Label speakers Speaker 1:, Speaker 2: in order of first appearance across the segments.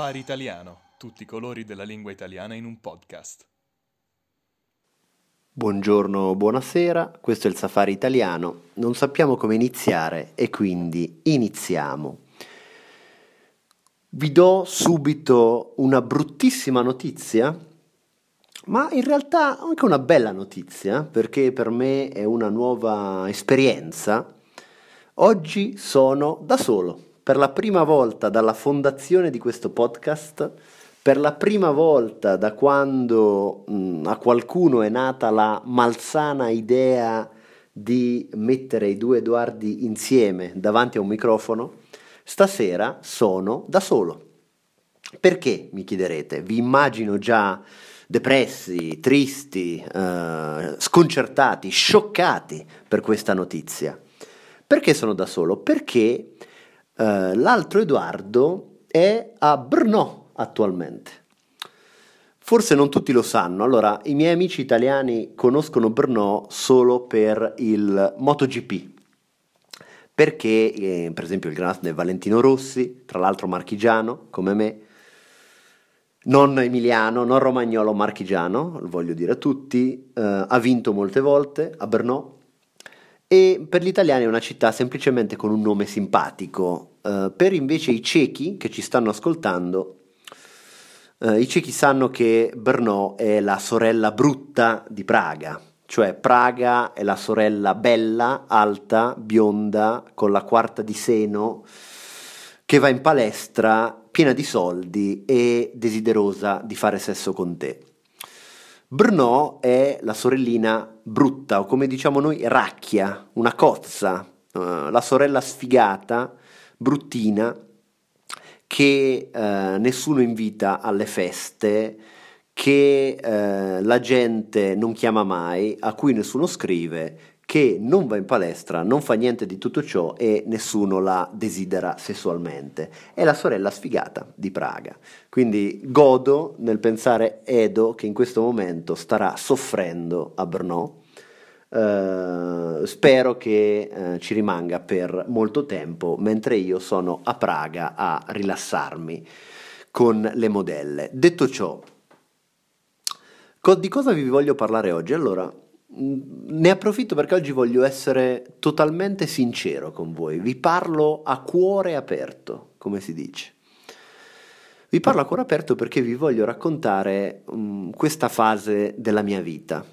Speaker 1: Safari Italiano, tutti i colori della lingua italiana in un podcast.
Speaker 2: Buongiorno, buonasera, questo è il Safari Italiano. Non sappiamo come iniziare e quindi iniziamo. Vi do subito una bruttissima notizia, ma in realtà anche una bella notizia, perché per me è una nuova esperienza. Oggi sono da solo per la prima volta dalla fondazione di questo podcast, per la prima volta da quando mh, a qualcuno è nata la malsana idea di mettere i due Edoardi insieme davanti a un microfono, stasera sono da solo. Perché, mi chiederete? Vi immagino già depressi, tristi, eh, sconcertati, scioccati per questa notizia. Perché sono da solo? Perché eh, l'altro Edoardo è a Brno attualmente. Forse non tutti lo sanno, allora i miei amici italiani conoscono Brno solo per il MotoGP, perché eh, per esempio il grande Valentino Rossi, tra l'altro marchigiano come me, non emiliano, non romagnolo, marchigiano, lo voglio dire a tutti, eh, ha vinto molte volte a Brno e per gli italiani è una città semplicemente con un nome simpatico, Uh, per invece i ciechi che ci stanno ascoltando, uh, i ciechi sanno che Brno è la sorella brutta di Praga, cioè Praga è la sorella bella, alta, bionda, con la quarta di seno, che va in palestra, piena di soldi e desiderosa di fare sesso con te. Brno è la sorellina brutta, o come diciamo noi, racchia, una cozza, uh, la sorella sfigata bruttina che eh, nessuno invita alle feste, che eh, la gente non chiama mai, a cui nessuno scrive, che non va in palestra, non fa niente di tutto ciò e nessuno la desidera sessualmente. È la sorella sfigata di Praga. Quindi godo nel pensare Edo che in questo momento starà soffrendo a Brno Uh, spero che uh, ci rimanga per molto tempo mentre io sono a Praga a rilassarmi con le modelle. Detto ciò, co- di cosa vi voglio parlare oggi? Allora, ne approfitto perché oggi voglio essere totalmente sincero con voi. Vi parlo a cuore aperto, come si dice. Vi parlo a cuore aperto perché vi voglio raccontare mh, questa fase della mia vita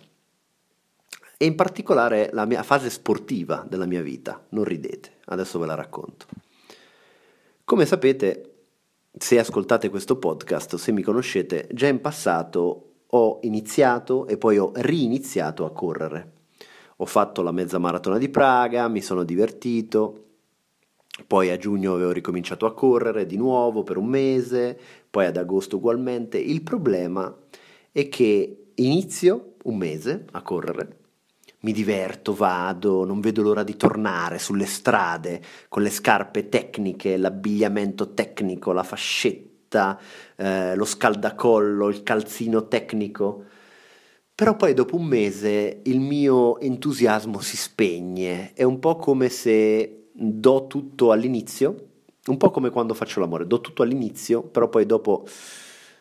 Speaker 2: e in particolare la mia fase sportiva della mia vita. Non ridete, adesso ve la racconto. Come sapete, se ascoltate questo podcast se mi conoscete, già in passato ho iniziato e poi ho riniziato a correre. Ho fatto la mezza maratona di Praga, mi sono divertito, poi a giugno avevo ricominciato a correre di nuovo per un mese, poi ad agosto ugualmente. Il problema è che inizio un mese a correre mi diverto, vado, non vedo l'ora di tornare sulle strade con le scarpe tecniche, l'abbigliamento tecnico, la fascetta, eh, lo scaldacollo, il calzino tecnico. Però poi dopo un mese il mio entusiasmo si spegne, è un po' come se do tutto all'inizio, un po' come quando faccio l'amore, do tutto all'inizio, però poi dopo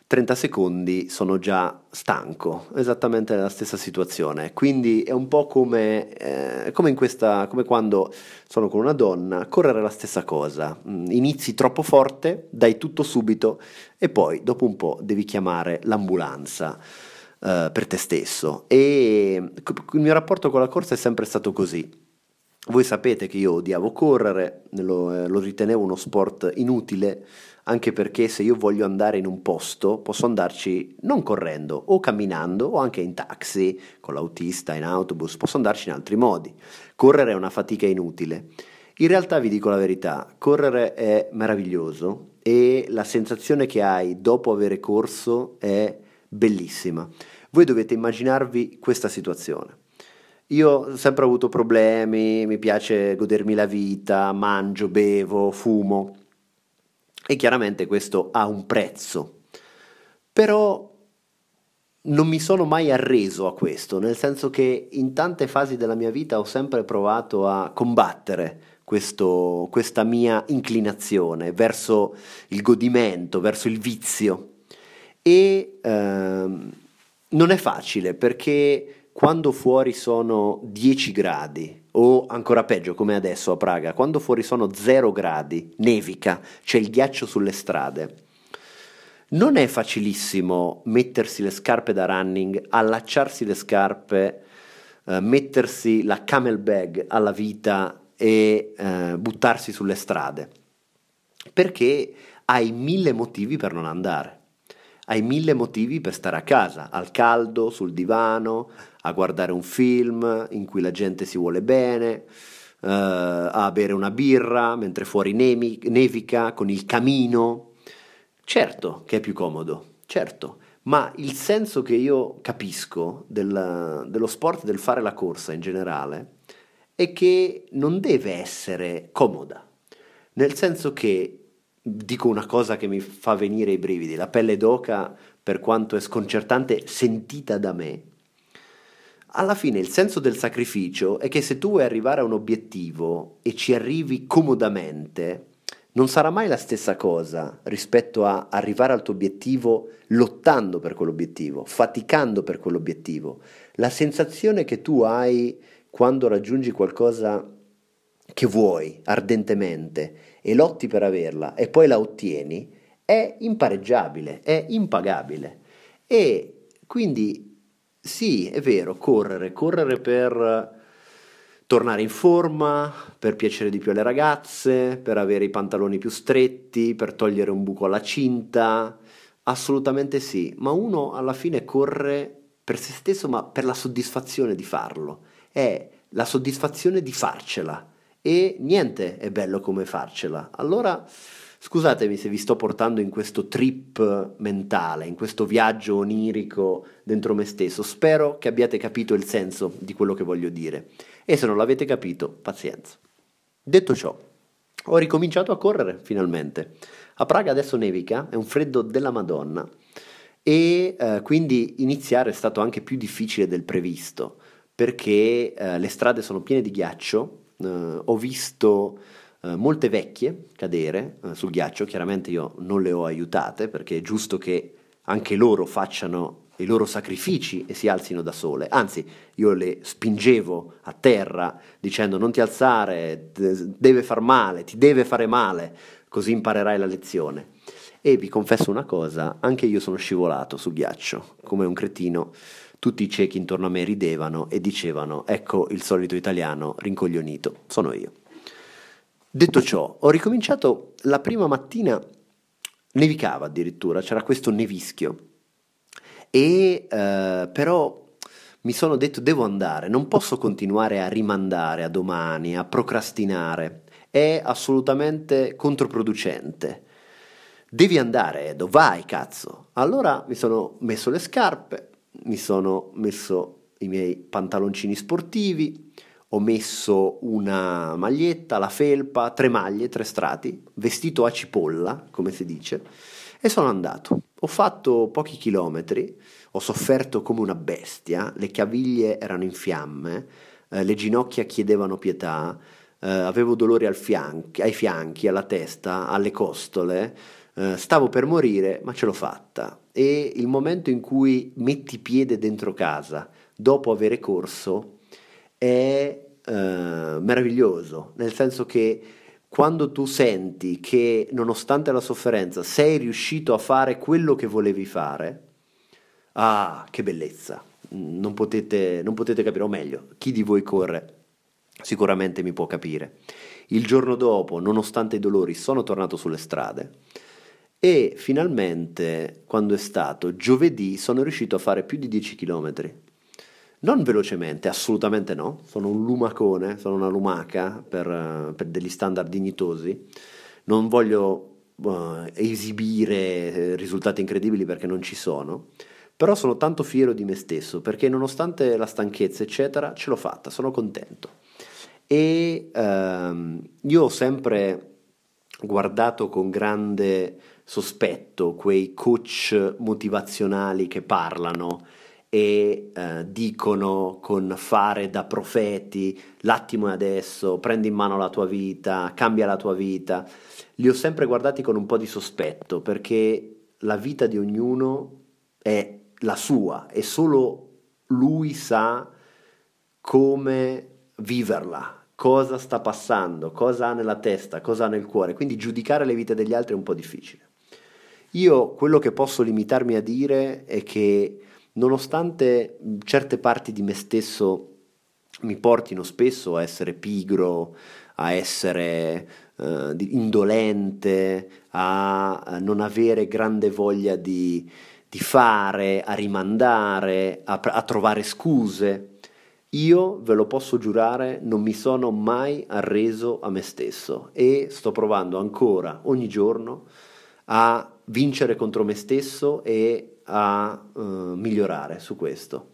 Speaker 2: 30 secondi sono già stanco, esattamente la stessa situazione. Quindi è un po' come, eh, come, questa, come quando sono con una donna, correre la stessa cosa. Mm, inizi troppo forte, dai tutto subito e poi dopo un po' devi chiamare l'ambulanza. Uh, per te stesso e il mio rapporto con la corsa è sempre stato così voi sapete che io odiavo correre, lo, eh, lo, ritenevo uno sport inutile, anche perché se io voglio andare in un posto posso andarci non correndo o camminando o anche in taxi, con l'autista, in autobus, posso andarci in altri modi. Correre è una fatica inutile. In realtà vi dico la verità, correre è meraviglioso e la sensazione che hai dopo aver corso è bellissima. Voi dovete immaginarvi questa situazione. Io ho sempre avuto problemi, mi piace godermi la vita, mangio, bevo, fumo e chiaramente questo ha un prezzo. Però non mi sono mai arreso a questo, nel senso che in tante fasi della mia vita ho sempre provato a combattere questo, questa mia inclinazione verso il godimento, verso il vizio. E ehm, non è facile perché quando fuori sono 10 gradi, o ancora peggio come adesso a Praga, quando fuori sono 0 gradi, nevica, c'è il ghiaccio sulle strade. Non è facilissimo mettersi le scarpe da running, allacciarsi le scarpe, eh, mettersi la camel bag alla vita e eh, buttarsi sulle strade, perché hai mille motivi per non andare. Hai mille motivi per stare a casa, al caldo, sul divano, a guardare un film in cui la gente si vuole bene, uh, a bere una birra mentre fuori nevi- nevica con il camino. Certo che è più comodo, certo, ma il senso che io capisco del, dello sport, del fare la corsa in generale, è che non deve essere comoda, nel senso che dico una cosa che mi fa venire i brividi, la pelle d'oca, per quanto è sconcertante, sentita da me, alla fine il senso del sacrificio è che se tu vuoi arrivare a un obiettivo e ci arrivi comodamente, non sarà mai la stessa cosa rispetto a arrivare al tuo obiettivo lottando per quell'obiettivo, faticando per quell'obiettivo. La sensazione che tu hai quando raggiungi qualcosa che vuoi ardentemente e lotti per averla e poi la ottieni, è impareggiabile, è impagabile. E quindi sì, è vero, correre, correre per tornare in forma, per piacere di più alle ragazze, per avere i pantaloni più stretti, per togliere un buco alla cinta, assolutamente sì, ma uno alla fine corre per se stesso, ma per la soddisfazione di farlo, è la soddisfazione di farcela e niente è bello come farcela. Allora, scusatemi se vi sto portando in questo trip mentale, in questo viaggio onirico dentro me stesso. Spero che abbiate capito il senso di quello che voglio dire. E se non l'avete capito, pazienza. Detto ciò, ho ricominciato a correre finalmente. A Praga adesso nevica, è un freddo della Madonna e eh, quindi iniziare è stato anche più difficile del previsto perché eh, le strade sono piene di ghiaccio eh, ho visto eh, molte vecchie cadere eh, sul ghiaccio, chiaramente io non le ho aiutate perché è giusto che anche loro facciano i loro sacrifici e si alzino da sole, anzi io le spingevo a terra dicendo non ti alzare, deve far male, ti deve fare male, così imparerai la lezione. E vi confesso una cosa, anche io sono scivolato sul ghiaccio, come un cretino tutti i ciechi intorno a me ridevano e dicevano ecco il solito italiano rincoglionito, sono io. Detto ciò, ho ricominciato la prima mattina, nevicava addirittura, c'era questo nevischio, e eh, però mi sono detto devo andare, non posso continuare a rimandare a domani, a procrastinare, è assolutamente controproducente. Devi andare, Edo, vai cazzo. Allora mi sono messo le scarpe, mi sono messo i miei pantaloncini sportivi, ho messo una maglietta, la felpa, tre maglie, tre strati, vestito a cipolla, come si dice, e sono andato. Ho fatto pochi chilometri, ho sofferto come una bestia, le caviglie erano in fiamme, eh, le ginocchia chiedevano pietà, eh, avevo dolori fianchi, ai fianchi, alla testa, alle costole, eh, stavo per morire, ma ce l'ho fatta. E il momento in cui metti piede dentro casa, dopo avere corso, è eh, meraviglioso, nel senso che quando tu senti che nonostante la sofferenza sei riuscito a fare quello che volevi fare, ah, che bellezza! Non potete, non potete capire, o meglio, chi di voi corre sicuramente mi può capire. Il giorno dopo, nonostante i dolori, sono tornato sulle strade e finalmente, quando è stato giovedì, sono riuscito a fare più di 10 km. Non velocemente, assolutamente no, sono un lumacone, sono una lumaca per, per degli standard dignitosi. Non voglio uh, esibire eh, risultati incredibili perché non ci sono, però sono tanto fiero di me stesso perché nonostante la stanchezza, eccetera, ce l'ho fatta, sono contento. E uh, io ho sempre guardato con grande sospetto quei coach motivazionali che parlano e eh, dicono con fare da profeti, l'attimo è adesso, prendi in mano la tua vita, cambia la tua vita, li ho sempre guardati con un po' di sospetto perché la vita di ognuno è la sua e solo lui sa come viverla, cosa sta passando, cosa ha nella testa, cosa ha nel cuore, quindi giudicare le vite degli altri è un po' difficile. Io quello che posso limitarmi a dire è che nonostante certe parti di me stesso mi portino spesso a essere pigro, a essere uh, indolente, a, a, non avere grande voglia di, di fare, a rimandare, a, a trovare scuse, io ve lo posso giurare, non mi sono mai arreso a me stesso e sto provando ancora ogni giorno a vincere contro me stesso e a uh, migliorare su questo.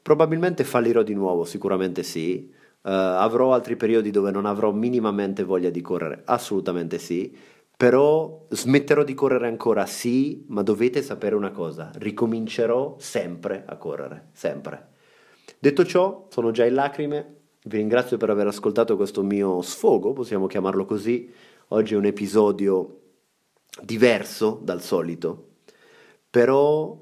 Speaker 2: Probabilmente fallirò di nuovo, sicuramente sì. Uh, avrò altri periodi dove non avrò minimamente voglia di correre, assolutamente sì. Però smetterò di correre ancora, sì, ma dovete sapere una cosa, ricomincerò sempre a correre, sempre. Detto ciò, sono già in lacrime, vi ringrazio per aver ascoltato questo mio sfogo, possiamo chiamarlo così. Oggi è un episodio diverso dal solito, però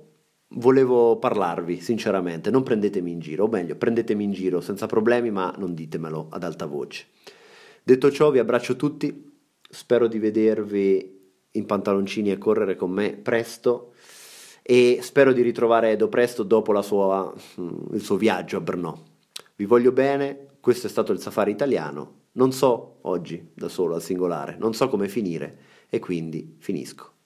Speaker 2: volevo parlarvi sinceramente, non prendetemi in giro, o meglio, prendetemi in giro senza problemi, ma non ditemelo ad alta voce. Detto ciò, vi abbraccio tutti, spero di vedervi in pantaloncini e correre con me presto. E spero di ritrovare Edo presto dopo sua, mm, il suo viaggio a Brno. Vi voglio bene, questo è stato il safari italiano, non so oggi da solo al singolare, non so come finire e quindi finisco.